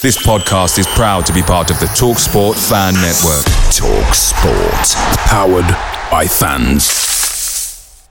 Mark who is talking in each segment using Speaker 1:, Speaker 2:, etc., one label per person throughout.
Speaker 1: This podcast is proud to be part of the Talk Sport Fan Network.
Speaker 2: Talk Sport. Powered by fans.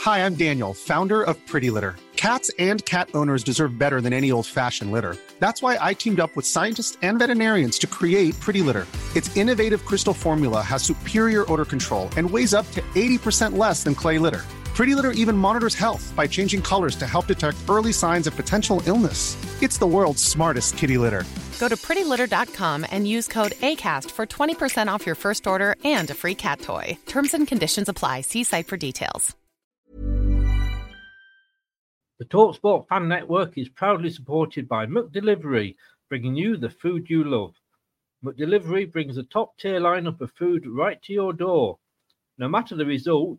Speaker 3: Hi, I'm Daniel, founder of Pretty Litter. Cats and cat owners deserve better than any old fashioned litter. That's why I teamed up with scientists and veterinarians to create Pretty Litter. Its innovative crystal formula has superior odor control and weighs up to 80% less than clay litter. Pretty Litter even monitors health by changing colors to help detect early signs of potential illness. It's the world's smartest kitty litter.
Speaker 4: Go to prettylitter.com and use code ACAST for 20% off your first order and a free cat toy. Terms and conditions apply. See site for details.
Speaker 5: The Talksport Fan Network is proudly supported by McDelivery, bringing you the food you love. McDelivery brings a top tier lineup of food right to your door. No matter the result,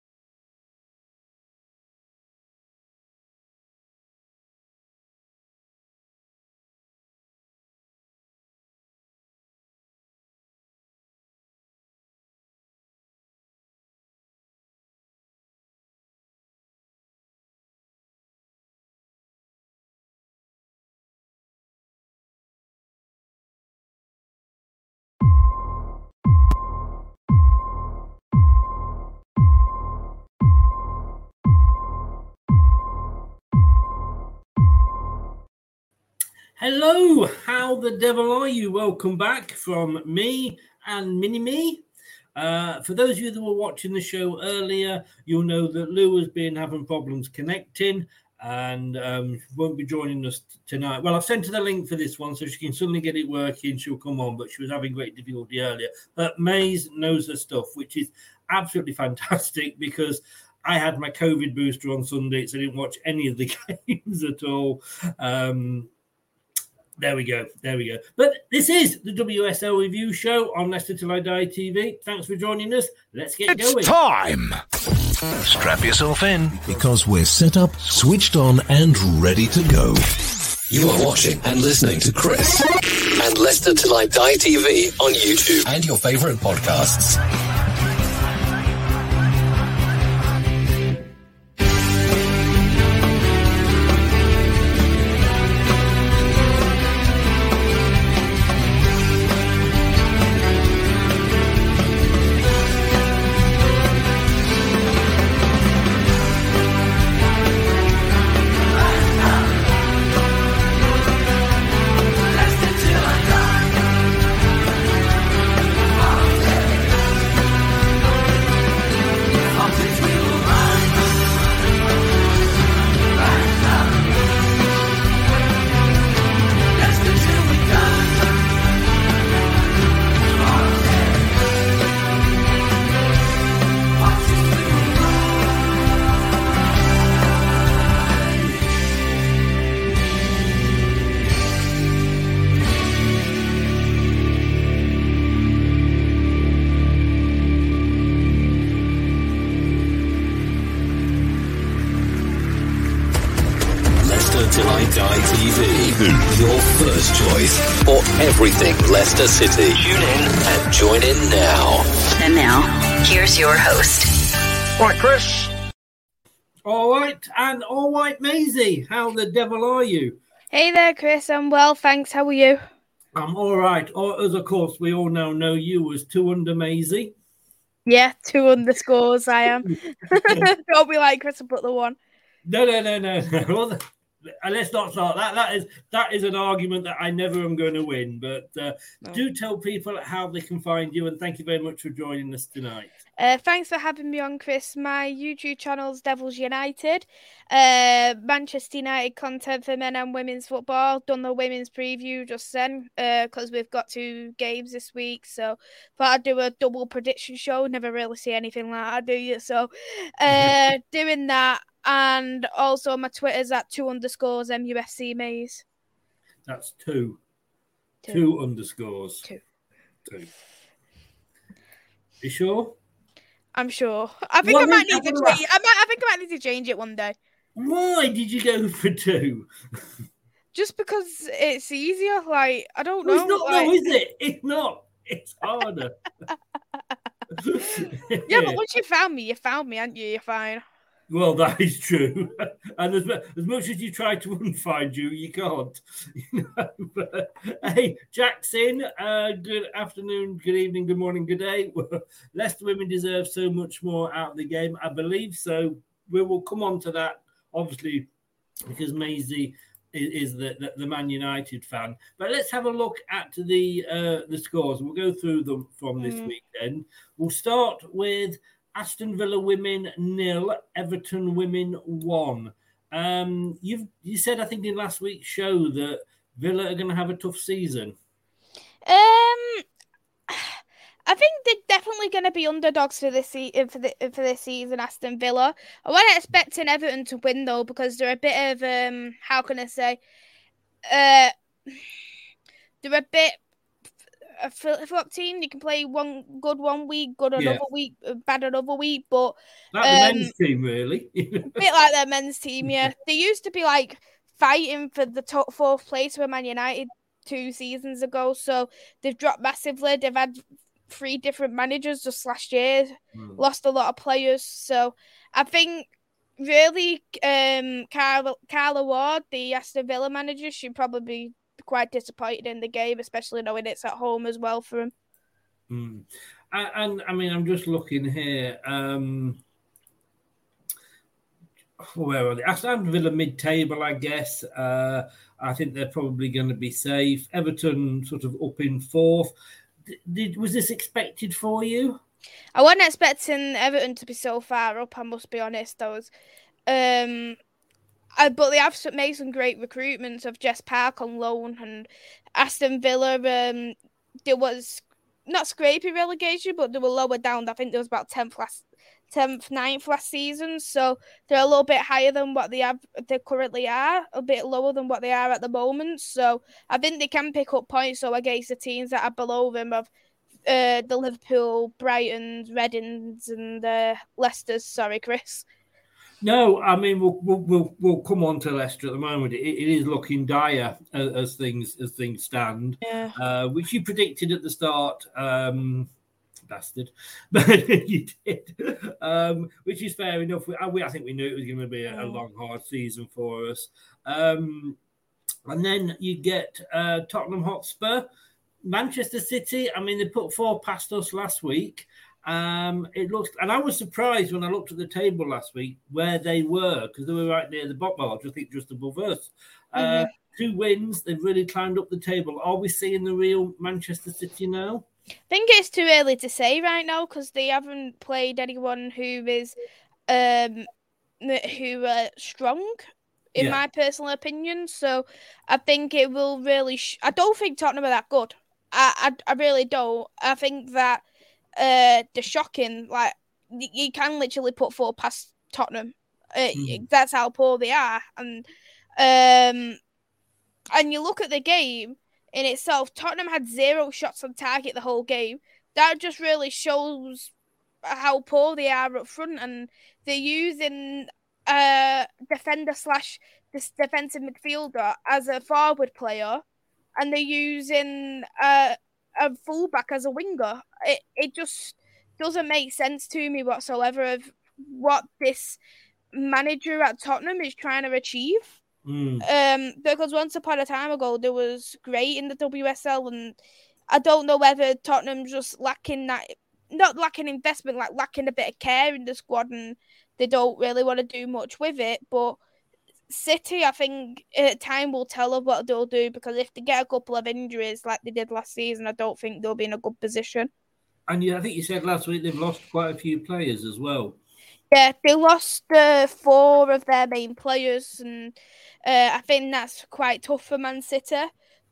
Speaker 5: Hello, how the devil are you? Welcome back from me and Mini Me. Uh, for those of you that were watching the show earlier, you'll know that Lou has been having problems connecting and um, won't be joining us tonight. Well, I've sent her the link for this one so she can suddenly get it working. She'll come on, but she was having great difficulty earlier. But Maze knows her stuff, which is absolutely fantastic because I had my COVID booster on Sunday, so I didn't watch any of the games at all. Um, there we go. There we go. But this is the WSL review show on Leicester Till I Die TV. Thanks for joining us. Let's get
Speaker 2: it's
Speaker 5: going.
Speaker 2: time.
Speaker 6: Strap yourself in because we're set up, switched on, and ready to go.
Speaker 7: You are watching and listening to Chris and Leicester Till I Die TV on YouTube and your favorite podcasts. Till I Die TV. Your first choice for everything Leicester City. Tune in and join in now.
Speaker 8: And now, here's your host.
Speaker 5: Right, Chris. All right, and all right, Maisie. How the devil are you?
Speaker 9: Hey there, Chris. I'm well, thanks. How are you?
Speaker 5: I'm all right. Or, as of course, we all now know you as two under Maisie.
Speaker 9: Yeah, two underscores. I am. Don't be like Chris and put the one.
Speaker 5: No, no, no, no, no. And let's not start that. That is that is an argument that I never am going to win. But uh,
Speaker 9: No.
Speaker 5: do tell people how they can find you, and thank you very much for joining us tonight.
Speaker 9: Uh, thanks for having me on, Chris. My YouTube channel's Devils United. Uh, Manchester United content for men and women's football. Done the women's preview just then because we've got two games this week. So thought I'd do a double prediction show. Never really see anything like that, do you? So uh, doing that. And also my Twitter's at two underscores MUFC Maze.
Speaker 5: That's two,
Speaker 9: Two.
Speaker 5: two underscores.
Speaker 9: Two.
Speaker 5: Two. You sure?
Speaker 9: I'm sure. I think
Speaker 5: What
Speaker 9: I might need to change. I might. I think I might need to change it one day.
Speaker 5: Why did you go for two?
Speaker 9: Just because it's easier. Like I don't know.
Speaker 5: It's not
Speaker 9: like-
Speaker 5: though, is it? It's not. It's harder.
Speaker 9: Yeah, but once you found me, you found me, aren't you? You're fine.
Speaker 5: Well, that is true. And as, as much as you try to unfind you, you can't. You know, but, hey, Jackson, uh, good afternoon, good evening, good morning, good day. Leicester women deserve so much more out of the game. I believe so. We will come on to that, obviously, because Maisie is, is the, the, the Man United fan. But let's have a look at the uh, the scores. We'll go through them from this
Speaker 9: Mm.
Speaker 5: weekend. We'll start with Aston Villa women nil, Everton women one. Um, you've you said I think in last week's show that Villa are going to have a tough season.
Speaker 9: Um, I think they're definitely going to be underdogs for this se- for the for this season. Aston Villa. I wasn't expecting Everton to win though because they're a bit of um. How can I say? Uh, they're a bit a flip team. You can play one good one week, good
Speaker 5: Yeah.
Speaker 9: another week, uh, bad another week. But
Speaker 5: Like the
Speaker 9: Um,
Speaker 5: men's team, really.
Speaker 9: a bit like their men's team, yeah. They used to be like fighting for the top fourth place with Man United two seasons ago. So they've dropped massively. They've had three different managers just last year,
Speaker 5: Hmm.
Speaker 9: lost a lot of players. So I think really um Carla, Carla Ward, the Aston Villa manager, should probably be quite disappointed in the game, especially knowing it's at home as well for him.
Speaker 5: Mm. And, and I mean, I'm just looking here. Um, where are they? Aston Villa mid-table, I guess. Uh, I think they're probably going to be safe. Everton sort of up in fourth. Did was this expected for you?
Speaker 9: I wasn't expecting Everton to be so far up. I must be honest. I was, um, I, but they have made some great recruitments of Jess Park on loan and Aston Villa. Um, there was not scraping relegation, but they were lower down. I think there was about tenth last, tenth, 9th last season. So they're a little bit higher than what they have. They currently are a bit lower than what they are at the moment. So I think they can pick up points. So against the teams that are below them of uh, the Liverpool, Brightons, Readings, and uh, Leicester's. Sorry, Chris.
Speaker 5: No, I mean we'll we'll we'll, we'll come on to Leicester at the moment. It, it is looking dire as, as things as things stand.
Speaker 9: Yeah.
Speaker 5: uh, which you predicted at the start. Um, bastard, but you did, um, which is fair enough. We, I, we, I think we knew it was going to be a, a long, hard season for us. Um, and then you get uh, Tottenham Hotspur, Manchester City. I mean, they put four past us last week. Um, it looks, and I was surprised when I looked at the table last week where they were because they were right near the bottom. I just think just above us. Uh,
Speaker 9: Mhm.
Speaker 5: two wins, they've really climbed up the table. Are we seeing the real Manchester City now?
Speaker 9: I think it's too early to say right now because they haven't played anyone who is um who are strong in
Speaker 10: Yeah.
Speaker 9: my personal opinion. So I think it will really. Sh- I don't think Tottenham are that good. I, I I really don't. I think that uh they're shocking. Like you can literally put four past Tottenham. Uh,
Speaker 10: Mhm.
Speaker 9: That's how poor they are, and um, and you look at the game in itself. Tottenham had zero shots on target the whole game. That just really shows how poor they are up front, and they're using uh defender slash this defensive midfielder as a forward player, and they're using uh, a fullback as a winger. It it just doesn't make sense to me whatsoever of what this manager at Tottenham is trying to achieve.
Speaker 5: Mm.
Speaker 9: Um, because once upon a time ago, there was great in the WSL, and I don't know whether Tottenham's just lacking that, not lacking investment, like lacking a bit of care in the squad, and they don't really want to do much with it. But City, I think uh, time will tell of what they'll do because if they get a couple of injuries like they did last season, I don't think they'll be in a good position.
Speaker 5: And yeah, I think you said last week they've lost quite a few players as well.
Speaker 9: Yeah, they lost uh, four of their main players, and uh, I think that's quite tough for Man City.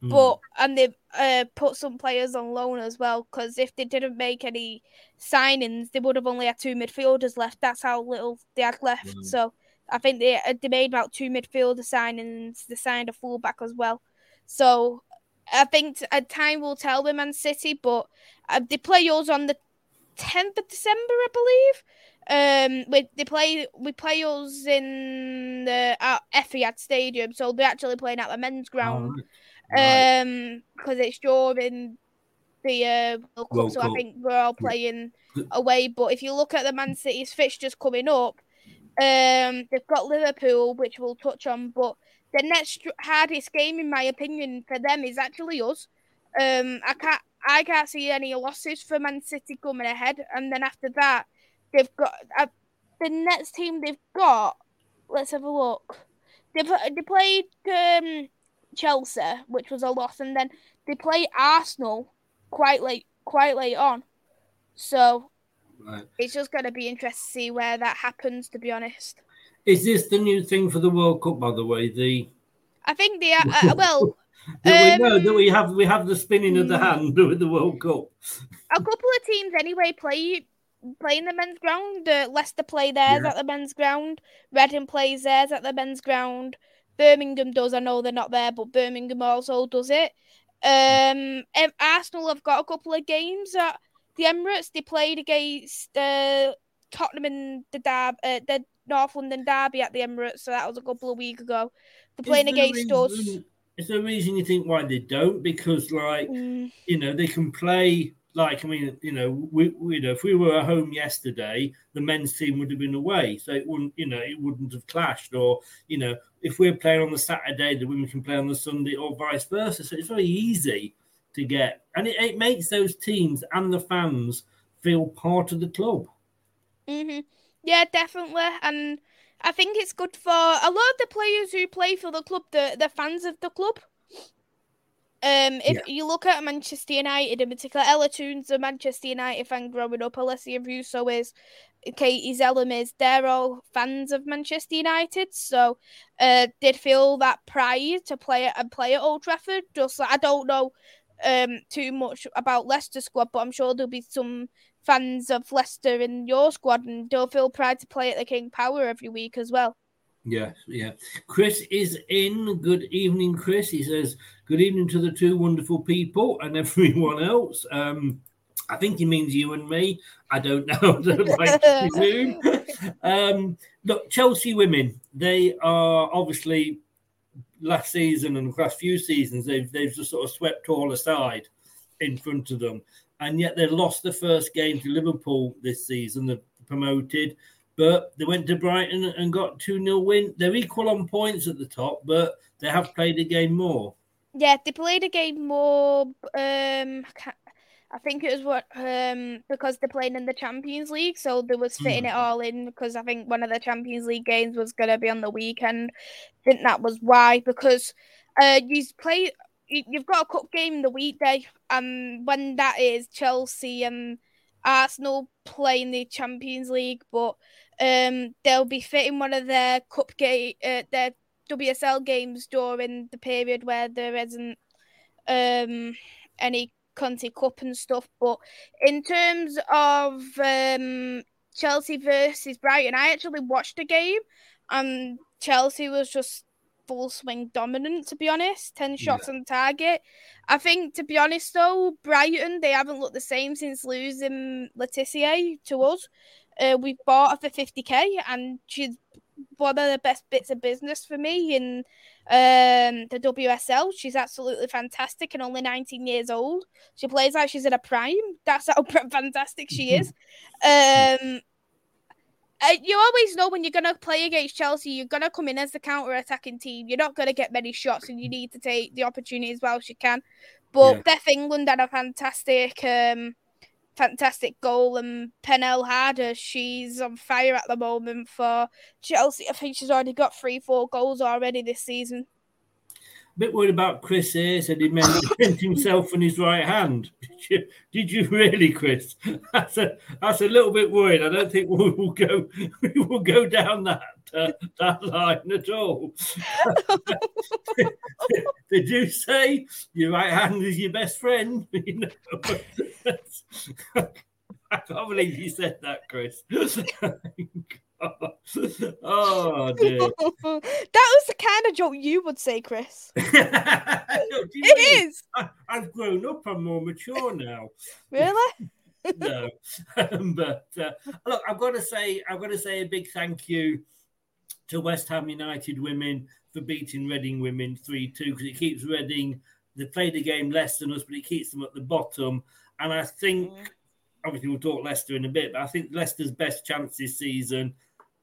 Speaker 9: Mm. But and they uh, put some players on loan as well because if they didn't make any signings, they would have only had two midfielders left. That's how little they had left. Mm. So I think they uh, they made about two midfielder signings. They signed a fullback as well. So I think a time will tell with Man City, but uh, they play yours on the 10th of December, I believe. Um, we they play we play us in the at Etihad Stadium, so they're actually playing at the men's ground. Oh, right. Um, because it's during the uh, World Cup, World so Cup. I think we're all playing away. But if you look at the Man City's fixtures coming up, um, they've got Liverpool, which we'll touch on, but the next hardest game, in my opinion, for them is actually us. Um, I can't, I can't see any losses for Man City coming ahead, and then after that, they've got uh, the next team they've got. Let's have a look. They they played um, Chelsea, which was a loss, and then they play Arsenal quite late, quite late on. So Right. It's just going to be interesting to see where that happens. To be honest,
Speaker 5: is this the new thing for the World Cup? By the way, the
Speaker 9: I think the uh, well.
Speaker 5: that um, we know that we have we have the spinning of the hmm. hand with the World Cup.
Speaker 9: A couple of teams anyway play playing the men's ground. Uh, Leicester play theirs yeah. at the men's ground. Reading plays theirs at the men's ground. Birmingham does. I know they're not there, but Birmingham also does it. Um, Arsenal have got a couple of games at the Emirates they played against uh, Tottenham in the derby, uh, the North London derby at the Emirates. So that was a couple of weeks ago. They're playing against us.
Speaker 5: Is there a reason you think why they don't? Because like mm. you know they can play like I mean you know we, we, you know if we were at home yesterday the men's team would have been away so it wouldn't you know it wouldn't have clashed or you know if we're playing on the Saturday the women can play on the Sunday or vice versa so it's very easy to get, and it, it makes those teams and the fans feel part of the club.
Speaker 9: Mm-hmm. Yeah, definitely, and I think it's good for a lot of the players who play for the club. The the fans of the club. Um, if yeah. you look at Manchester United in particular, Ella Toone's a Manchester United fan growing up. Alessia Russo is, Katie Zelem is. They're all fans of Manchester United, so uh, did feel that pride to play and play at Old Trafford. Just like, I don't know um too much about Leicester squad, but I'm sure there'll be some fans of Leicester in your squad, and they'll feel proud to play at the King Power every week as well.
Speaker 5: Yeah, yeah. Chris is in. Good evening, Chris. He says, Good evening to the two wonderful people and everyone else. Um, I think he means you and me. I don't know. um, look, Chelsea women, they are obviously last season and the last few seasons, they've they've just sort of swept all aside in front of them, and yet they lost the first game to Liverpool this season. They're promoted, but they went to Brighton and got two 0 win. They're equal on points at the top, but they have played a game more.
Speaker 9: Yeah, they played a game more. Um, think it was what um because they're playing in the Champions League, so they was fitting mm. it all in because I think one of the Champions League games was gonna be on the weekend. I think that was why because uh you play you've got a cup game the weekday, and when that is Chelsea and Arsenal playing the Champions League, but um they'll be fitting one of their cup game uh, their WSL games during the period where there isn't um any Conti Cup and stuff. But in terms of um, Chelsea versus Brighton, I actually watched the game and Chelsea was just full swing dominant, to be honest. 10 shots yeah. on target. I think, to be honest, though, Brighton, they haven't looked the same since losing Le Tissier to us. Uh, we bought her for 50k and she's one of the best bits of business for me in um, the WSL. She's absolutely fantastic and only 19 years old. She plays like she's in a prime. That's how fantastic she is. Um, uh, you always know when you're going to play against Chelsea, you're going to come in as the counter attacking team. You're not going to get many shots and you need to take the opportunity as well as you can. But yeah. England had a fantastic. Um, fantastic goal. And Pernille Harder, she's on fire at the moment for Chelsea. I think she's already got three, four goals already this season.
Speaker 5: Bit worried about Chris here. Said he meant himself on his right hand. Did you, did you really, Chris? That's a that's a little bit worried. I don't think we will go we will go down that uh, that line at all. Did you say your right hand is your best friend? You know, I can't believe you said that, Chris. oh dear.
Speaker 9: that was the kind of joke you would say, Chris. it is.
Speaker 5: I, have grown up. I'm more mature now.
Speaker 9: Really?
Speaker 5: no, but uh, look, I've got to say, I've got to say a big thank you to West Ham United women for beating Reading women three two because it keeps Reading. They played the game less than us, but it keeps them at the bottom. And I think, obviously, we'll talk Leicester in a bit, but I think Leicester's best chance this season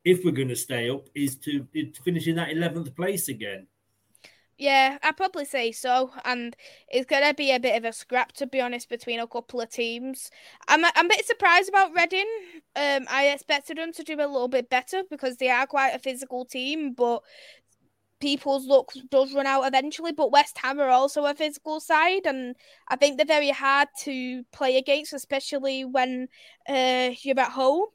Speaker 5: if we're going to stay up, is to, to finish in that 11th place again.
Speaker 9: Yeah, I'd probably say so. And it's going to be a bit of a scrap, to be honest, between a couple of teams. I'm, I'm a bit surprised about Reading. Um, I expected them to do a little bit better because they are quite a physical team, but people's luck does run out eventually. But West Ham are also a physical side, and I think they're very hard to play against, especially when uh, you're at home.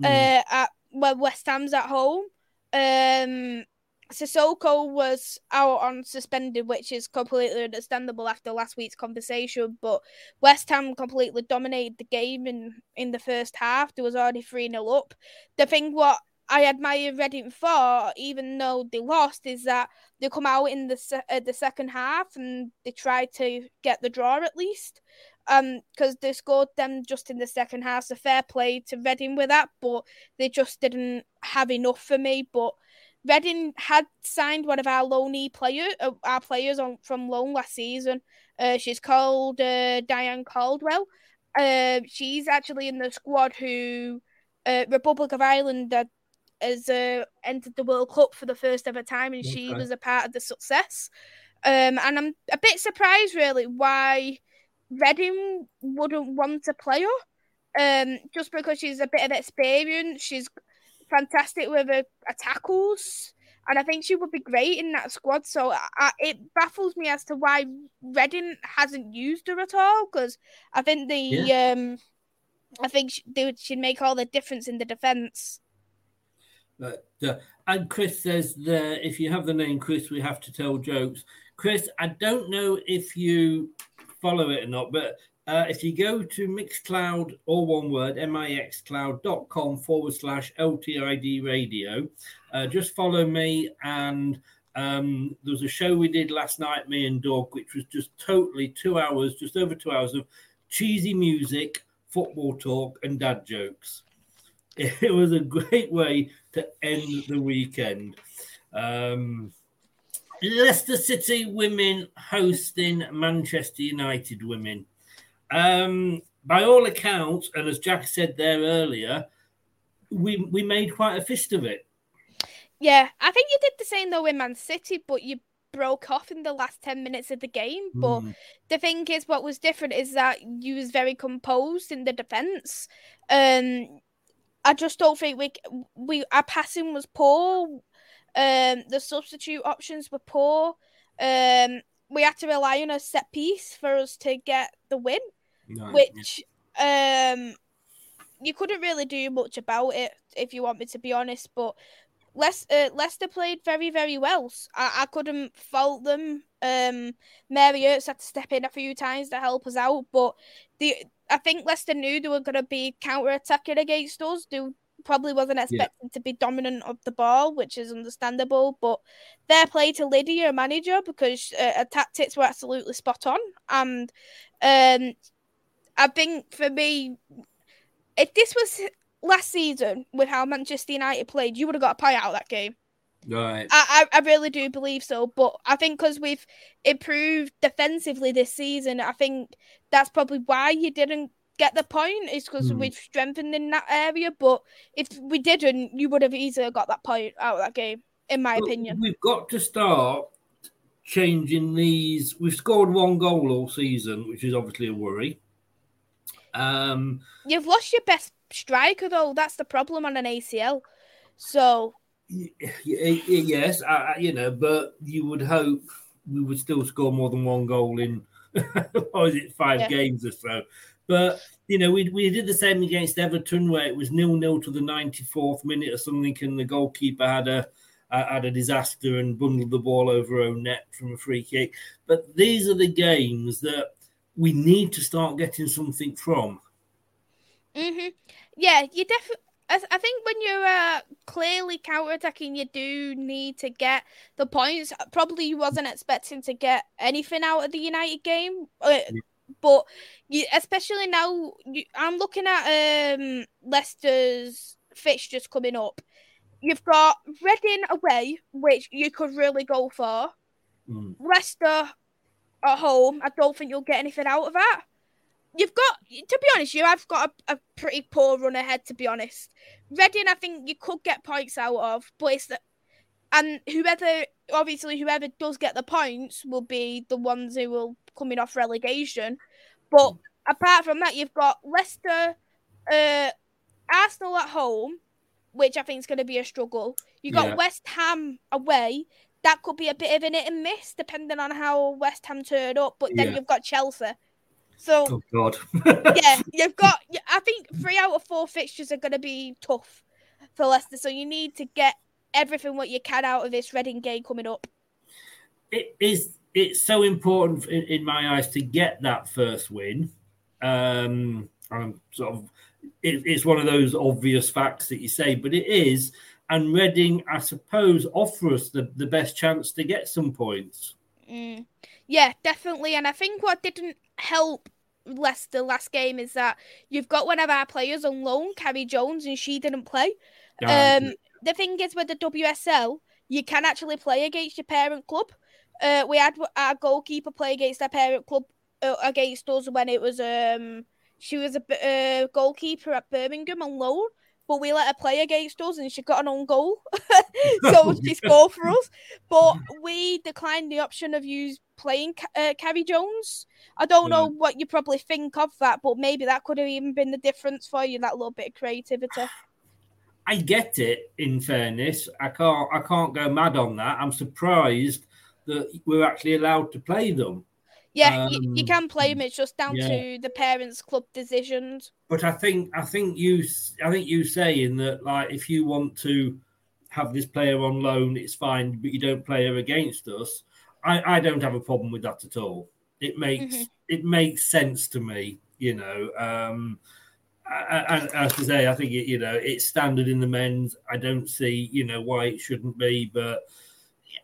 Speaker 9: Mm. Uh, at well, West Ham's at home. Um, Sissoko was out on suspended, which is completely understandable after last week's conversation. But West Ham completely dominated the game in, in the first half. There was already 3 0 up. The thing what I admire Reading for, even though they lost, is that they come out in the uh, the second half and they try to get the draw at least um because they scored them just in the second half. So fair play to Reading with that, but they just didn't have enough for me. But Reading had signed one of our loanee player, uh, our players on from loan last season. Uh, she's called uh, Diane Caldwell. Uh, she's actually in the squad who uh, Republic of Ireland uh, has uh, entered the World Cup for the first ever time, and okay. she was a part of the success. Um, and I'm a bit surprised, really, why Reading wouldn't want to play her. Um, just because she's a bit of experience, she's fantastic with her, her tackles, and I think she would be great in that squad. So I, it baffles me as to why Reading hasn't used her at all. Because I think the yeah. um, I think she, they should make all the difference in the defense.
Speaker 5: But uh, and Chris says that if you have the name Chris, we have to tell jokes. Chris, I don't know if you follow it or not, but uh, if you go to Mixcloud, all one word, mixcloud.com forward slash LTID radio, uh, just follow me. And um, there was a show we did last night, me and Dog, which was just totally two hours, just over two hours of cheesy music, football talk, and dad jokes. It was a great way to end the weekend. Um, Leicester City women hosting Manchester United women. Um, by all accounts, and as Jack said there earlier, we we made quite a fist of it.
Speaker 9: Yeah, I think you did the same though in Man City, but you broke off in the last 10 minutes of the game but mm. the thing is what was different is that you was very composed in the defense um i just don't think we we our passing was poor um, the substitute options were poor. Um, we had to rely on a set piece for us to get the win, which um, you couldn't really do much about it if you want me to be honest. But Leicester, uh, Leicester played very, very well. I, I couldn't fault them. Um, Mary Earps had to step in a few times to help us out, but the I think Leicester knew they were going to be counter attacking against us. They probably wasn't expected yeah. to be dominant of the ball, which is understandable. But their play to Lydia, a manager, because uh, her tactics were absolutely spot on. And um, I think for me, if this was last season with how Manchester United played, you would have got a pie out of that game.
Speaker 5: Right.
Speaker 9: I, I, I really do believe so. But I think because we've improved defensively this season, I think that's probably why you didn't get the point is because mm. we've strengthened in that area. But if we didn't, you would have easily got that point out of that game, in my opinion.
Speaker 5: We've got to start changing these. We've scored one goal all season, which is obviously a worry. Um,
Speaker 9: You've lost your best striker though. That's the problem on an ACL. So
Speaker 5: y- y- yes, I, I- you know, but you would hope we would still score more than one goal in, or is it five
Speaker 9: Yeah.
Speaker 5: games or so? But you know, we we did the same against Everton, where it was nil nil to the ninety fourth minute or something, and the goalkeeper had a uh, had a disaster and bundled the ball over her own net from a free kick. But these are the games that we need to start getting something from.
Speaker 9: hmm Yeah, you definitely. I I think when you're uh, clearly counter-attacking, you do need to get the points. Probably you wasn't expecting to get anything out of the United game, uh, but you, especially now, you, I'm looking at um, Leicester's fixtures coming up. You've got Reading away, which you could really go for.
Speaker 5: Mm.
Speaker 9: Leicester at home, I don't think you'll get anything out of that. You've got, to be honest, you have got a, a pretty poor run ahead. To be honest, Reading, I think you could get points out of, but it's the, and whoever, obviously, whoever does get the points will be the ones who will coming off relegation. But apart from that, you've got Leicester, uh, Arsenal at home, which I think is going to be a struggle. You've got
Speaker 5: Yeah.
Speaker 9: West Ham away. That could be a bit of an hit and miss, depending on how West Ham turn up. But then
Speaker 5: Yeah.
Speaker 9: you've got Chelsea. So
Speaker 5: Oh God!
Speaker 9: yeah, you've got. I think three out of four fixtures are going to be tough for Leicester. So you need to get everything what you can out of this Reading game coming up.
Speaker 5: it is it's so important in, in my eyes to get that first win. Um, I'm sort of it, it's one of those obvious facts that you say, but it is. And Reading, I suppose, offer us the, the best chance to get some points.
Speaker 9: Mm. Yeah, definitely. And I think what didn't help Leicester last game is that you've got one of our players on loan, Carrie Jones, and she didn't play.
Speaker 5: Ah,
Speaker 9: Um, the thing is with the WSL, you can actually play against your parent club. Uh, we had our goalkeeper play against our parent club uh, against us when it was um she was a uh, goalkeeper at Birmingham on loan, but we let her play against us and she got an own goal, so she scored for us. But we declined the option of you playing uh, Carrie Jones. I don't know what you probably think of that, but maybe that could have even been the difference for you. That little bit of creativity.
Speaker 5: I get it. In fairness, I can't I can't go mad on that. I'm surprised that we're actually allowed to play them.
Speaker 9: Yeah, you, you
Speaker 5: Um,
Speaker 9: can play them. It's just down
Speaker 5: yeah.
Speaker 9: to the parents' club decisions.
Speaker 5: But I think I think you I think you saying that like if you want to have this player on loan, it's fine, but you don't play her against us. I, I don't have a problem with that at all. It makes
Speaker 9: Mhm.
Speaker 5: it makes sense to me, you know. Um, and as I say, I think it, you know it's standard in the men's. I don't see you know why it shouldn't be, but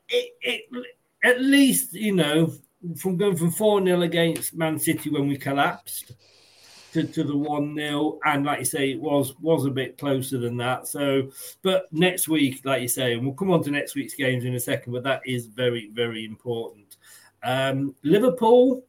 Speaker 5: it, it at least you know from going from four 0 against Man City when we collapsed to, to the one 0 and like you say, it was was a bit closer than that. So, but next week, like you say, and we'll come on to next week's games in a second, but that is very very important. Um, Liverpool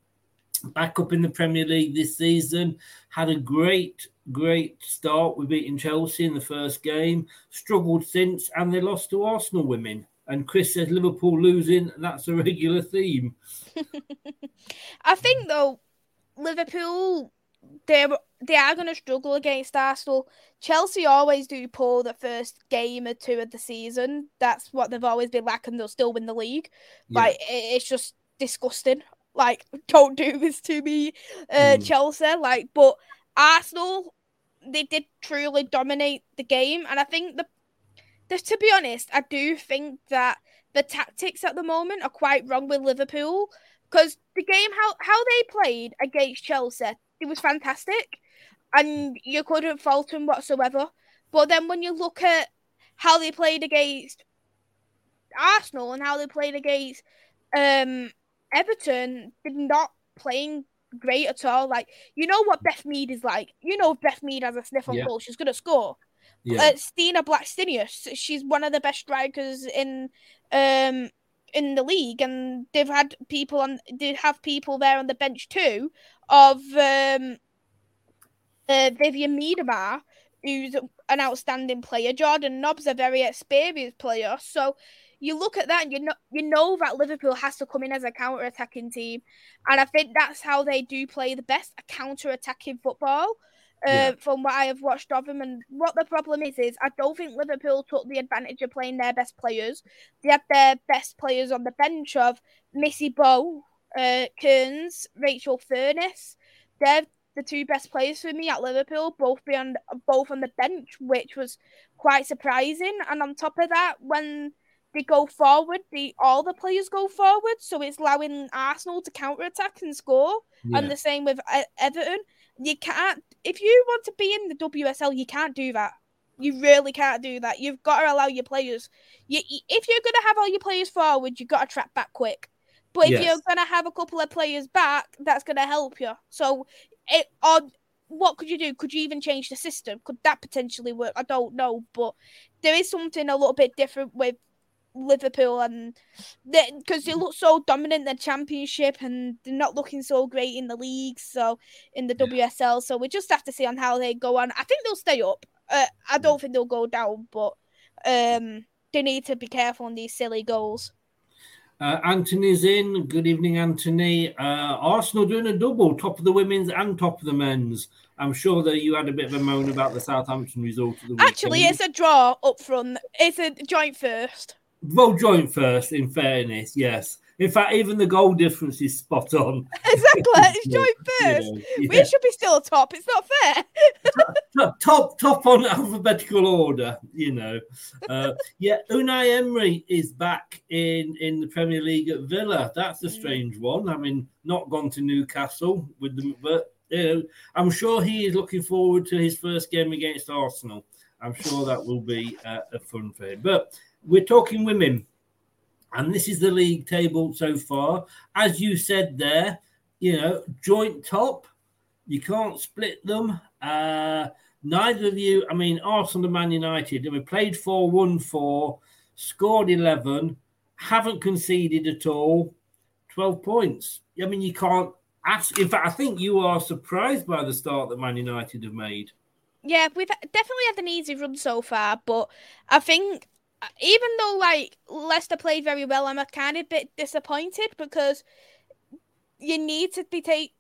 Speaker 5: back up in the Premier League this season had a great great start with beating Chelsea in the first game. Struggled since, and they lost to Arsenal women. And Chris says Liverpool losing, that's a regular theme.
Speaker 9: I think though, Liverpool they they are going to struggle against Arsenal. Chelsea always do poor the first game or two of the season. That's what they've always been lacking. they'll still win the league.
Speaker 5: Yeah.
Speaker 9: Like it's just disgusting. Like don't do this to me, uh,
Speaker 5: Mm.
Speaker 9: Chelsea. Like, but Arsenal, they did truly dominate the game, and I think the to be honest, I do think that the tactics at the moment are quite wrong with Liverpool because the game how how they played against Chelsea it was fantastic and you couldn't fault them whatsoever. But then when you look at how they played against Arsenal and how they played against um Everton they're not playing great at all. Like you know what Beth Mead is like. You know if Beth Mead has a sniff on
Speaker 5: Yeah.
Speaker 9: goal she's gonna score
Speaker 5: Yeah.
Speaker 9: uh, Stina Blackstenius. She's one of the best strikers in um in the league, and they've had people on. They have people there on the bench too of um uh, Vivianne Miedema, who's an outstanding player. Jordan Nobbs a very experienced player. So you look at that and you know you know that Liverpool has to come in as a counter attacking team, and I think that's how they do play the best counter attacking football. Uh, yeah. From what I have watched of them, and what the problem is is I don't think Liverpool took the advantage of playing their best players. They had their best players on the bench of Missy Bo, uh, Kearns, Rachel Furness. They're the two best players for me at Liverpool, both being both on the bench, which was quite surprising. And on top of that, when they go forward, the all the players go forward, so it's allowing Arsenal to counter attack and score. Yeah. And the same with Everton. You can't if you want to be in the WSL, you can't do that. You really can't do that. You've got to allow your players. You, if you're going to have all your players forward, you've got to track back quick. But if yes. you're going to have a couple of players back, that's going to help you. So, it or what could you do? Could you even change the system? Could that potentially work? I don't know, but there is something a little bit different with Liverpool and because they, they look so dominant in the championship and they're not looking so great in the league, so in the yeah. WSL. So we just have to see on how they go on. I think they'll stay up. Uh, I don't think they'll go down, but um, they need to be careful on these silly goals.
Speaker 5: Uh, Anthony's in. Good evening, Anthony. Uh, Arsenal doing a double, top of the women's and top of the men's. I'm sure that you had a bit of a moan about the Southampton result. The weekend.
Speaker 9: Actually, it's a draw up front. It's a joint first.
Speaker 5: Well, joint first, in fairness, yes. In fact, even the goal difference is spot on.
Speaker 9: Exactly, it's joint first. yeah. We should be still top. It's not fair.
Speaker 5: top, top, top on alphabetical order. You know, uh, yeah. Unai Emery is back in in the Premier League at Villa. That's a mm. strange one. I mean, not gone to Newcastle with them, but you know, I'm sure he is looking forward to his first game against Arsenal. I'm sure that will be uh, a fun for him. But we're talking women, and this is the league table so far. As you said there, you know, joint top, you can't split them. Uh, neither of you, I mean, Arsenal and Man United, and we played 4 1 4, scored 11, haven't conceded at all, 12 points. I mean, you can't ask. In fact, I think you are surprised by the start that Man United have made.
Speaker 9: Yeah, we've definitely had an easy run so far, but I think even though like Leicester played very well, I'm a kind of bit disappointed because you need to be take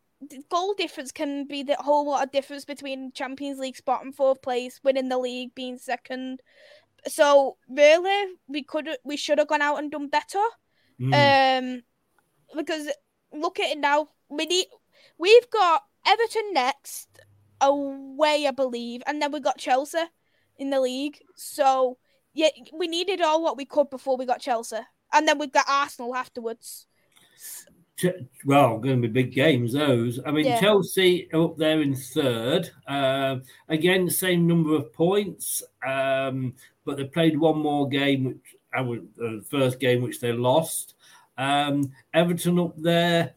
Speaker 9: goal difference can be the whole lot of difference between Champions League spot and fourth place, winning the league, being second. So really, we could we should have gone out and done better. Mm. Um, because look at it now. We need we've got Everton next away, I believe, and then we've got Chelsea in the league. So yeah, we needed all what we could before we got Chelsea, and then we've got Arsenal afterwards.
Speaker 5: Well, going to be big games those. I mean, yeah. Chelsea up there in third. Uh, again, the same number of points, um, but they played one more game, which uh, the first game which they lost. Um, Everton up there.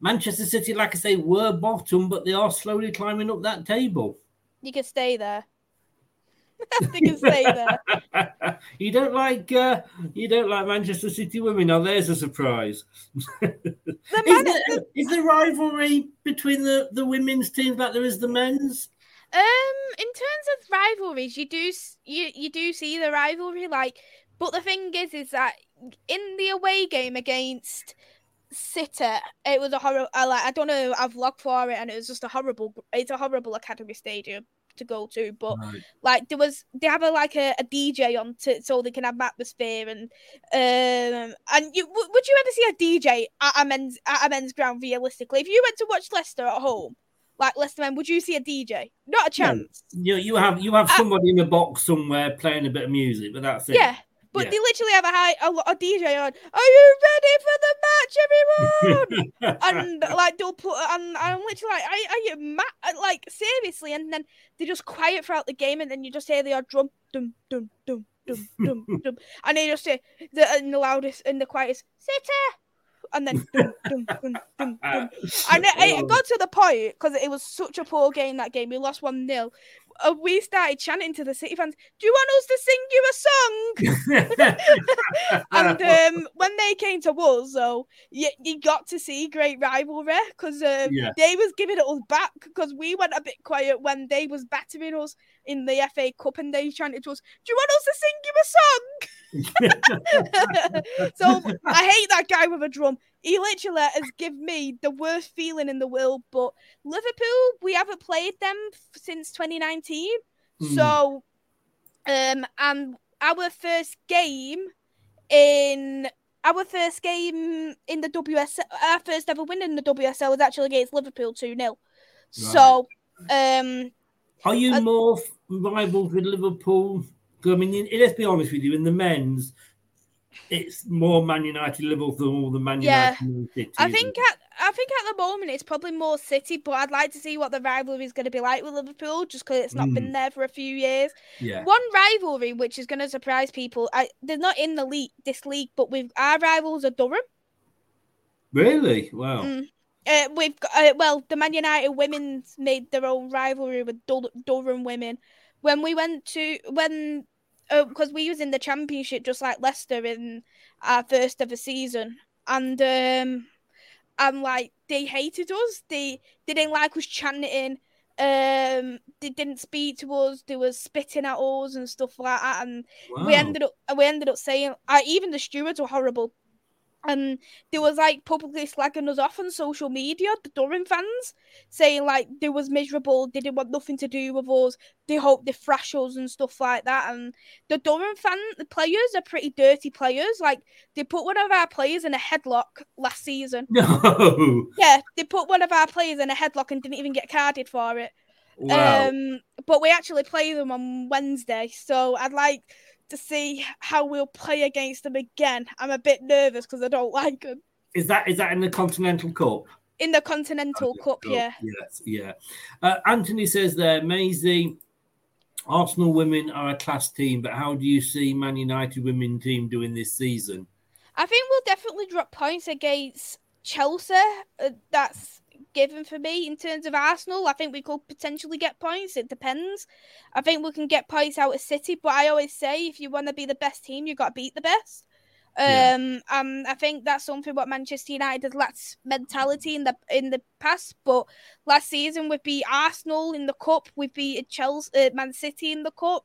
Speaker 5: Manchester City, like I say, were bottom, but they are slowly climbing up that table.
Speaker 9: You could stay there. they can say that.
Speaker 5: you don't like uh, you don't like Manchester City women. Now there's a surprise. The is, there, is there rivalry between the, the women's teams like there is the men's?
Speaker 9: Um, in terms of rivalries, you do you you do see the rivalry, like, but the thing is, is that in the away game against City, it was a horrible. Like I don't know, I've logged for it, and it was just a horrible. It's a horrible academy stadium to go to, but right. like there was they have a like a, a DJ on to, so they can have atmosphere and um and you would you ever see a DJ at a men's at a men's ground realistically? If you went to watch Leicester at home, like Leicester men, would you see a DJ? Not a chance.
Speaker 5: Yeah, you you have you have uh, somebody uh, in the box somewhere playing a bit of music, but that's it.
Speaker 9: Yeah, but yeah. they literally have a high a, a DJ on. Are you ready for the match, everyone? and like they'll put and I'm literally like, are, are you mad? Like seriously, and then they just quiet throughout the game, and then you just hear the odd drum, dum dum dum dum dum dum, and they just say the in the loudest and the quietest, City and then dum, dum, dum, dum, dum. and it, it, got to the point because it was such a poor game that game. We lost one 0 uh, We started chanting to the City fans, "Do you want us to sing you a song?" and um, when they came to us, so you, you got to see great rivalry because um, yeah. they was giving it us back because we went a bit quiet when they was battering us in the FA Cup and they chanted to us, "Do you want us to sing you a song?" so I hate that guy with a drum. He literally has given me the worst feeling in the world. But Liverpool, we haven't played them since 2019. Mm. So, um, and our first game in our first game in the WSL, our first ever win in the WSL was actually against Liverpool 2 0. Right. So, um,
Speaker 5: are you more rivals with Liverpool? I mean, let's be honest with you, in the men's, it's more Man United Liverpool than all the Man
Speaker 9: yeah.
Speaker 5: United
Speaker 9: City. I think at I think at the moment it's probably more City, but I'd like to see what the rivalry is going to be like with Liverpool, just because it's not mm. been there for a few years.
Speaker 5: Yeah.
Speaker 9: One rivalry which is going to surprise people. I, they're not in the league, this league, but with our rivals are Durham.
Speaker 5: Really? Wow.
Speaker 9: Mm. Uh, we've got, uh, well, the Man United women's made their own rivalry with Dur- Durham women. When we went to when because uh, we was in the championship just like Leicester in our first ever season, and um, and like they hated us. They they didn't like us chanting. Um, they didn't speak to us. They was spitting at us and stuff like that. And wow. we ended up we ended up saying, uh, even the stewards were horrible and they was like publicly slagging us off on social media, the Durham fans, saying like they was miserable, they didn't want nothing to do with us, they hope they thrash us and stuff like that. And the Durham fan, the players are pretty dirty players. Like they put one of our players in a headlock last season.
Speaker 5: No.
Speaker 9: Yeah, they put one of our players in a headlock and didn't even get carded for it.
Speaker 5: Wow.
Speaker 9: Um, but we actually play them on Wednesday, so I'd like to see how we'll play against them again. I'm a bit nervous because I don't like them.
Speaker 5: Is that is that in the Continental Cup?
Speaker 9: In the Continental Cup, yeah.
Speaker 5: Yes, yeah. Uh, Anthony says there, Maisie, Arsenal women are a class team, but how do you see Man United women team doing this season?
Speaker 9: I think we'll definitely drop points against Chelsea. Uh, that's given for me in terms of Arsenal. I think we could potentially get points. It depends. I think we can get points out of City, but I always say if you want to be the best team, you've got to beat the best. Yeah. Um, um, I think that's something what Manchester United has lacked mentality in the in the past. But last season we beat Arsenal in the cup, we beat Chelsea, uh, Man City in the cup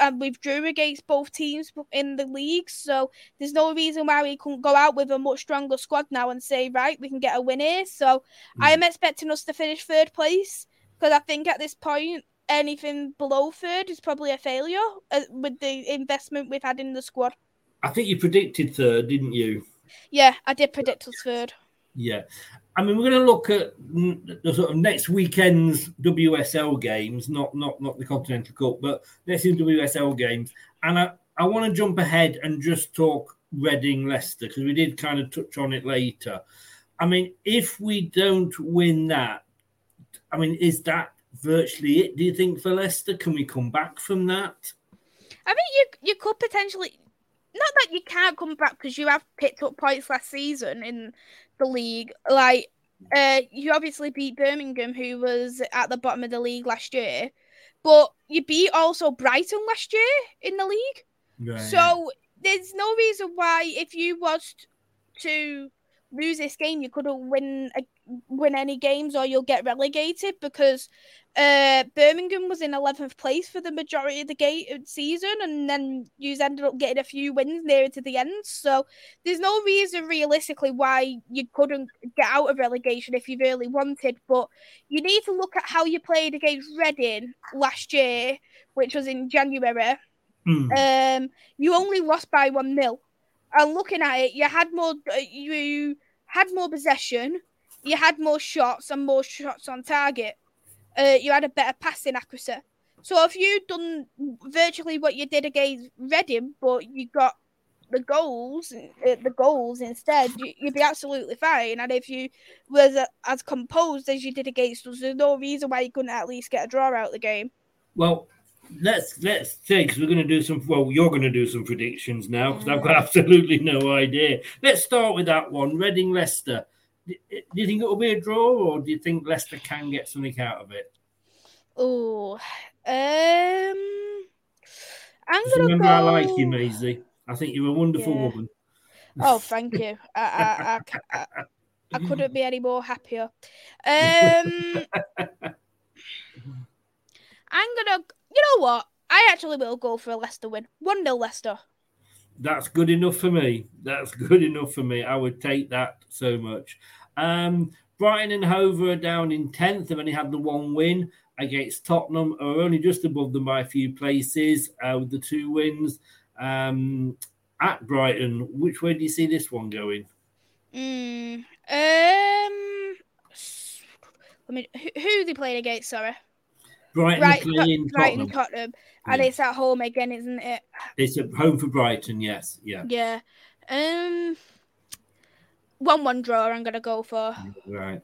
Speaker 9: and we've drew against both teams in the league. So there's no reason why we couldn't go out with a much stronger squad now and say, right, we can get a win here. So mm. I am expecting us to finish third place because I think at this point, anything below third is probably a failure uh, with the investment we've had in the squad.
Speaker 5: I think you predicted third, didn't you?
Speaker 9: Yeah, I did predict us third.
Speaker 5: Yeah. I mean, we're going to look at the sort of next weekend's WSL games, not not not the Continental Cup, but next in WSL games. And I, I want to jump ahead and just talk Reading Leicester because we did kind of touch on it later. I mean, if we don't win that, I mean, is that virtually it? Do you think for Leicester? Can we come back from that?
Speaker 9: I think you you could potentially not that you can't come back because you have picked up points last season in the league. Like, uh, you obviously beat Birmingham, who was at the bottom of the league last year, but you beat also Brighton last year in the league. Right. So there's no reason why, if you was to lose this game, you couldn't win a, win any games or you'll get relegated because uh, Birmingham was in 11th place for the majority of the game uh, season, and then you ended up getting a few wins nearer to the end. So there's no reason realistically why you couldn't get out of relegation if you really wanted. But you need to look at how you played against Reading last year, which was in January. Mm. Um, you only lost by one 0 and looking at it, you had more. Uh, you had more possession, you had more shots and more shots on target. Uh, you had a better passing accuracy. So if you'd done virtually what you did against Reading, but you got the goals, uh, the goals instead, you, would be absolutely fine. And if you was uh, as composed as you did against us, there's no reason why you couldn't at least get a draw out of the game.
Speaker 5: Well, let's let's say because we're going to do some. Well, you're going to do some predictions now because I've got absolutely no idea. Let's start with that one. Reading Leicester. Do you think it will be a draw, or do you think Leicester can get something out of it?
Speaker 9: Oh, um, I'm
Speaker 5: gonna remember go... I like you, Maisie. I think you're a wonderful yeah. woman.
Speaker 9: Oh, thank you. I, I, I, I, I couldn't be any more happier. Um, I'm gonna you know what? I actually will go for a Leicester win. 1 0 Leicester.
Speaker 5: That's good enough for me. That's good enough for me. I would take that so much. Um, Brighton and Hove are down in 10th. They've only had the one win against Tottenham, are only just above them by a few places uh, with the two wins. Um, at Brighton, which way do you see this one going?
Speaker 9: Mm, um, let me. Who, who they playing against? Sorry.
Speaker 5: Brighton
Speaker 9: Right,
Speaker 5: playing
Speaker 9: Brighton,
Speaker 5: Tottenham.
Speaker 9: And
Speaker 5: Yeah.
Speaker 9: it's at home again, isn't it?
Speaker 5: It's at home for Brighton, yes. Yeah.
Speaker 9: Yeah. Um, one-one draw. I'm gonna go for.
Speaker 5: Right.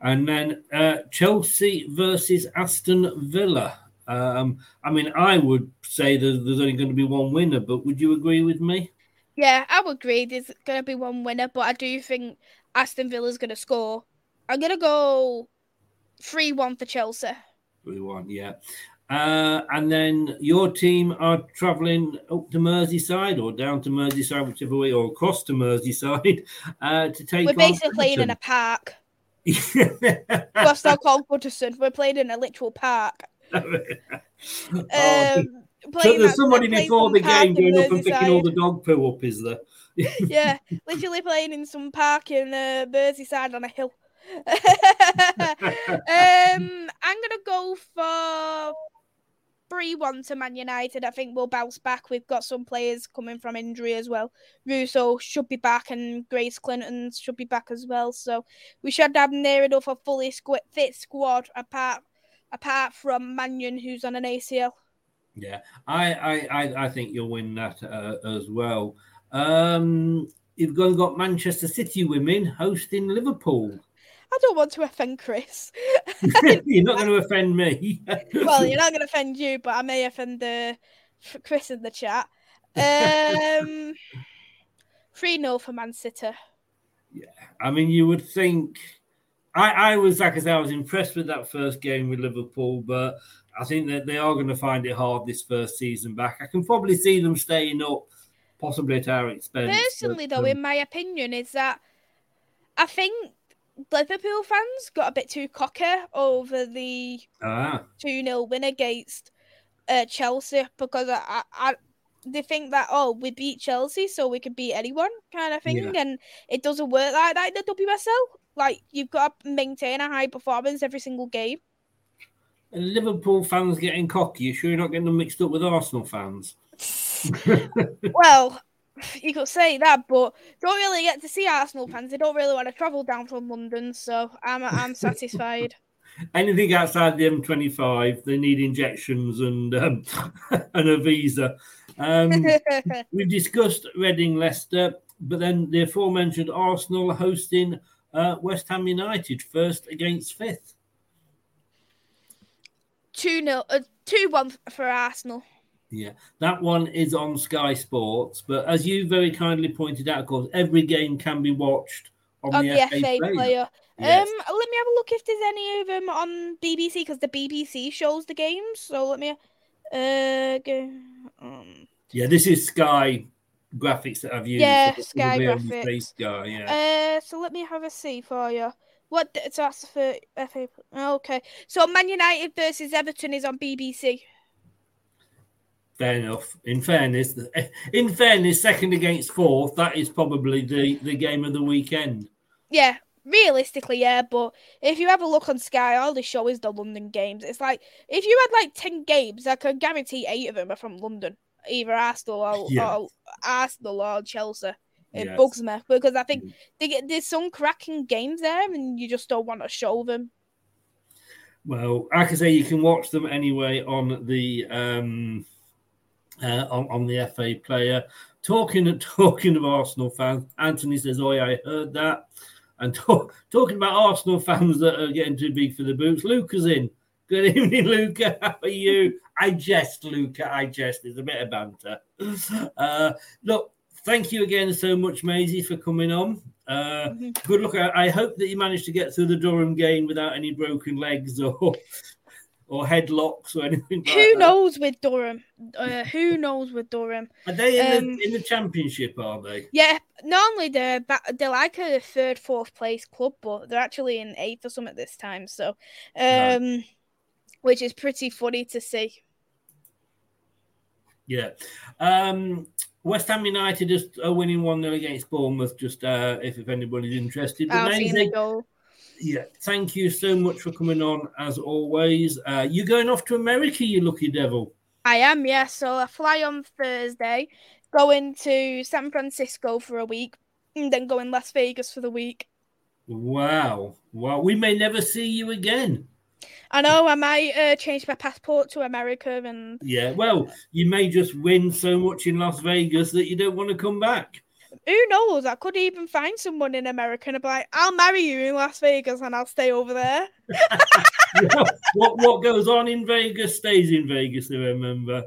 Speaker 5: And then uh, Chelsea versus Aston Villa. Um, I mean, I would say that there's only going to be one winner, but would you agree with me?
Speaker 9: Yeah, I would agree. There's gonna be one winner, but I do think Aston Villa's gonna score. I'm gonna go three-one for Chelsea.
Speaker 5: We won, yeah. Uh, and then your team are travelling up to Merseyside or down to Merseyside, whichever way, or across to Merseyside uh, to take
Speaker 9: We're basically playing in a park. We're still called Goodison. We're playing in a literal park.
Speaker 5: Oh,
Speaker 9: Um,
Speaker 5: so there's somebody before the game going up and picking all the dog poo up, is there?
Speaker 9: yeah, literally playing in some park in uh, Merseyside on a hill. um, I'm gonna go for three-one to Man United. I think we'll bounce back. We've got some players coming from injury as well. Russo should be back, and Grace Clinton should be back as well. So we should have near enough a fully squ- fit squad apart apart from Mannion, who's on an ACL.
Speaker 5: Yeah, I I, I, I think you'll win that uh, as well. Um, you've got, got Manchester City women hosting Liverpool.
Speaker 9: I don't want to offend Chris.
Speaker 5: You're not going to offend me.
Speaker 9: well, you're not going to offend you, but I may offend F- Chris in the chat. Um, 3 0 for Man City.
Speaker 5: Yeah, I mean, you would think. I, I was like I said, I was impressed with that first game with Liverpool, but I think that they are going to find it hard this first season back. I can probably see them staying up, possibly at our expense.
Speaker 9: Personally,
Speaker 5: but,
Speaker 9: though,
Speaker 5: um,
Speaker 9: in my opinion, is that I think Liverpool fans got a bit too cocky over the
Speaker 5: ah,
Speaker 9: 2 0 win against uh, Chelsea because I, I, I they think that oh we beat Chelsea so we can beat anyone kind of thing
Speaker 5: Yeah.
Speaker 9: and it doesn't work like that in the WSL. Like you've got to maintain a high performance every single game.
Speaker 5: and Liverpool fans getting cocky. You sure you're not getting them mixed up with Arsenal fans?
Speaker 9: well, you could say that, but don't really get to see Arsenal fans. They don't really want to travel down from London, so I'm I'm satisfied.
Speaker 5: Anything outside the M25, they need injections and um, and a visa. Um, we've discussed Reading, Leicester, but then the aforementioned Arsenal hosting uh, West Ham United first against fifth.
Speaker 9: two 0 uh, two one for Arsenal.
Speaker 5: Yeah, that one is on Sky Sports, but as you very kindly pointed out, of course, every game can be watched on,
Speaker 9: on
Speaker 5: the,
Speaker 9: the
Speaker 5: FA,
Speaker 9: FA
Speaker 5: player.
Speaker 9: player.
Speaker 5: Yes.
Speaker 9: Um, let me have a look if there's any of them on BBC because the BBC shows the games. So let me uh go. Um,
Speaker 5: Yeah, this is Sky graphics that I've used.
Speaker 9: Yeah,
Speaker 5: so
Speaker 9: Sky graphics.
Speaker 5: yeah.
Speaker 9: uh, so let me have a see for you. What? So that's for FA. Okay, so Man United versus Everton is on BBC.
Speaker 5: Fair enough. In fairness, in fairness, second against fourth, that is probably the, the game of the weekend.
Speaker 9: Yeah, realistically, yeah. But if you have a look on Sky, all they show is the London games. It's like if you had like ten games, I can guarantee eight of them are from London, either Arsenal or,
Speaker 5: Yeah.
Speaker 9: or Arsenal or Chelsea. It
Speaker 5: Yes.
Speaker 9: bugs me because I think they get, there's some cracking games there, and you just don't want to show them.
Speaker 5: Well, like I say, you can watch them anyway on the um, uh, on, on the FA player. Talking and talking of Arsenal fans, Anthony says, "Oh, yeah, I heard that." And talk, talking about Arsenal fans that are getting too big for the boots, Luca's in. Good evening, Luca. How are you? I jest, Luca. I jest. There's a bit of banter. Uh, look, thank you again so much, Maisie, for coming on. Uh, Good luck. I, I hope that you managed to get through the Durham game without any broken legs or or headlocks or anything. Like
Speaker 9: Who
Speaker 5: that.
Speaker 9: knows with Durham? Uh, who knows with Durham?
Speaker 5: Are they in,
Speaker 9: Um,
Speaker 5: the, in the championship? Are they?
Speaker 9: Yeah, normally they're ba- they're like a third, fourth place club, but they're actually in eighth or something at this time. So, um, which is pretty funny to see.
Speaker 5: Yeah. Um, West Ham United just are winning 1 0 against Bournemouth, just uh, if, if anybody's interested.
Speaker 9: I've seen
Speaker 5: Amazing.
Speaker 9: the goal.
Speaker 5: Yeah, thank you so much for coming on as always. Uh, you going off to America, you lucky devil?
Speaker 9: I am, yeah. So I fly on Thursday, going to San Francisco for a week, and then going Las Vegas for the week.
Speaker 5: Wow. Wow. We may never see you again.
Speaker 9: I know I might uh, change my passport to America, and
Speaker 5: Yeah, well, you may just win so much in Las Vegas that you don't want to come back.
Speaker 9: Who knows? I could even find someone in America and I'd be like, "I'll marry you in Las Vegas, and I'll stay over there."
Speaker 5: what what goes on in Vegas stays in Vegas. Remember,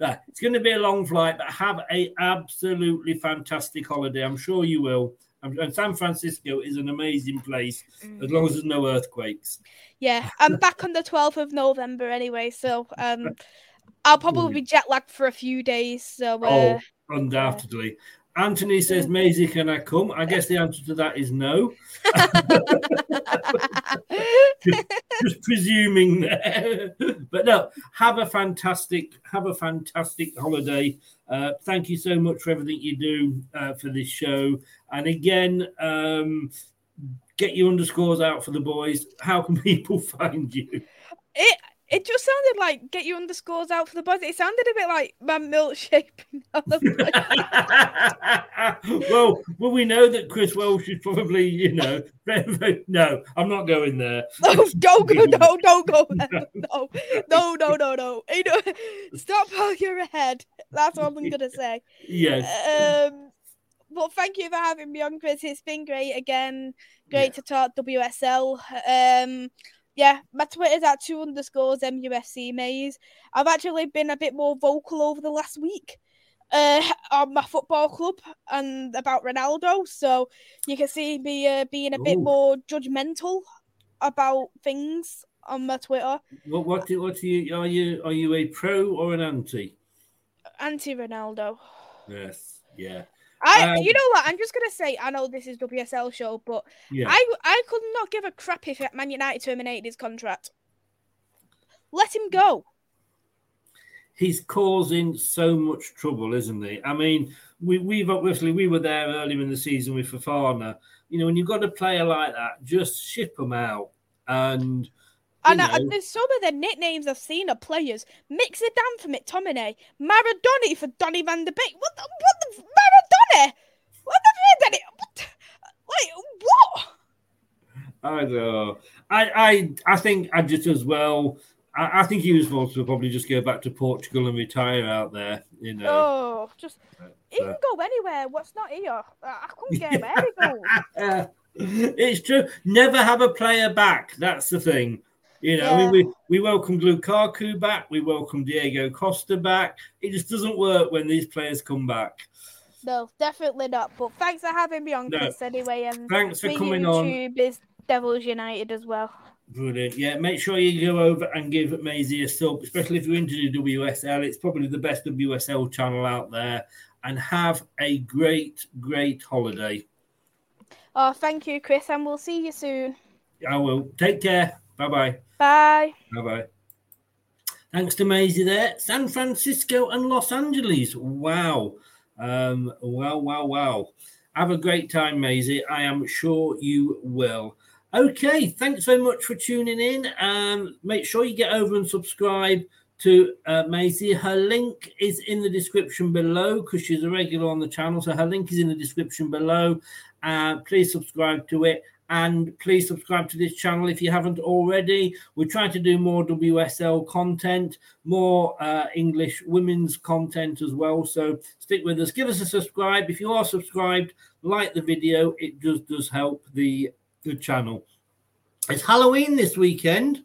Speaker 5: it's going to be a long flight, but have a absolutely fantastic holiday. I'm sure you will. And San Francisco is an amazing place as long as there's no earthquakes.
Speaker 9: Yeah, I'm back on the 12th of November anyway, so um, I'll probably be jet lagged for a few days. So uh,
Speaker 5: Oh, undoubtedly. Anthony says, Maisie, can I come? I guess the answer to that is no. just, just presuming there. but no, have a fantastic, have a fantastic holiday. Uh, thank you so much for everything you do uh, for this show. And again, um, get your underscores out for the boys. How can people find you?
Speaker 9: it it just sounded like get your underscores out for the boys. It sounded a bit like my milkshake.
Speaker 5: well, well, we know that Chris Welsh is probably, you know, no, I'm not going there.
Speaker 9: No, don't go, no, don't go there. No, no, no, no, no. You know, stop while you're ahead. That's all I'm gonna say.
Speaker 5: Yes.
Speaker 9: Um, but thank you for having me on, Chris. It's been great again. Great to talk WSL. Um, yeah, my Twitter's at two underscores MUSC Maze. I've actually been a bit more vocal over the last week uh, on my football club and about Ronaldo. So you can see me uh, being a bit more judgmental about things on my Twitter.
Speaker 5: What, what, do- what are you, are you, are you a pro or an anti?
Speaker 9: Anti Ronaldo.
Speaker 5: Yes, yeah.
Speaker 9: I,
Speaker 5: Um,
Speaker 9: you know what? I'm just gonna say. I know this is WSL show, but
Speaker 5: Yeah.
Speaker 9: I, I could not give a crap if Man United terminated his contract. Let him go.
Speaker 5: he's causing so much trouble, isn't he? I mean, we, we've obviously we were there earlier in the season with Fofana. You know, when you've got a player like that, just ship them out. And
Speaker 9: And I, there's some of the nicknames I've seen of players. Mix it down for McTominay, Maradoni for Donny van der Beek. What the what the Maradoni? What the Danny? What? Like what?
Speaker 5: I don't know. I, I, I think I just as well. I, I think he was supposed to probably just go back to Portugal and retire out there. You know.
Speaker 9: Oh, just he can go anywhere. What's not here? I couldn't get him where he goes.
Speaker 5: Uh, it's true. Never have a player back. That's the thing. You know, I mean,
Speaker 9: Yeah.
Speaker 5: we, we welcomed Lukaku back. We welcomed Diego Costa back. It just doesn't work when these players come back.
Speaker 9: No, definitely not. But thanks for having me on,
Speaker 5: No.
Speaker 9: Chris. Anyway, and
Speaker 5: Thanks for coming on.
Speaker 9: YouTube is Devils United as well.
Speaker 5: Brilliant. Yeah, make sure you go over and give Maisie a sub, especially if you're into the WSL. It's probably the best WSL channel out there. And have a great, great holiday.
Speaker 9: Oh, thank you, Chris, and we'll see you soon.
Speaker 5: I will. Take care. Bye bye.
Speaker 9: Bye.
Speaker 5: Bye bye. Thanks to Maisie there. San Francisco and Los Angeles. Wow. Um, wow, wow, wow. Have a great time, Maisie. I am sure you will. Okay, thanks very much for tuning in. Um, make sure you get over and subscribe to uh, Maisie. Her link is in the description below because she's a regular on the channel. So her link is in the description below. Uh, please subscribe to it. And please subscribe to this channel if you haven't already. We're trying to do more WSL content, more uh, English women's content as well. So stick with us. Give us a subscribe. If you are subscribed, like the video. It just does help the, the channel. It's Halloween this weekend.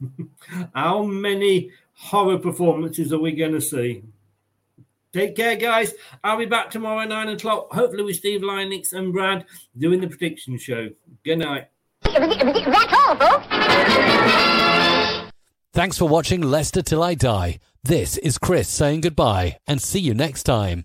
Speaker 5: How many horror performances are we going to see? Take care, guys. I'll be back tomorrow at nine o'clock. Hopefully, with Steve Linux and Brad doing the prediction show. Good night.
Speaker 10: That's all, folks.
Speaker 7: Thanks for watching Leicester Till I Die. This is Chris saying goodbye and see you next time.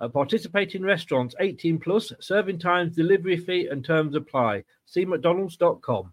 Speaker 5: Uh, At participating restaurants 18 plus, serving times, delivery fee, and terms apply. See McDonald's.com.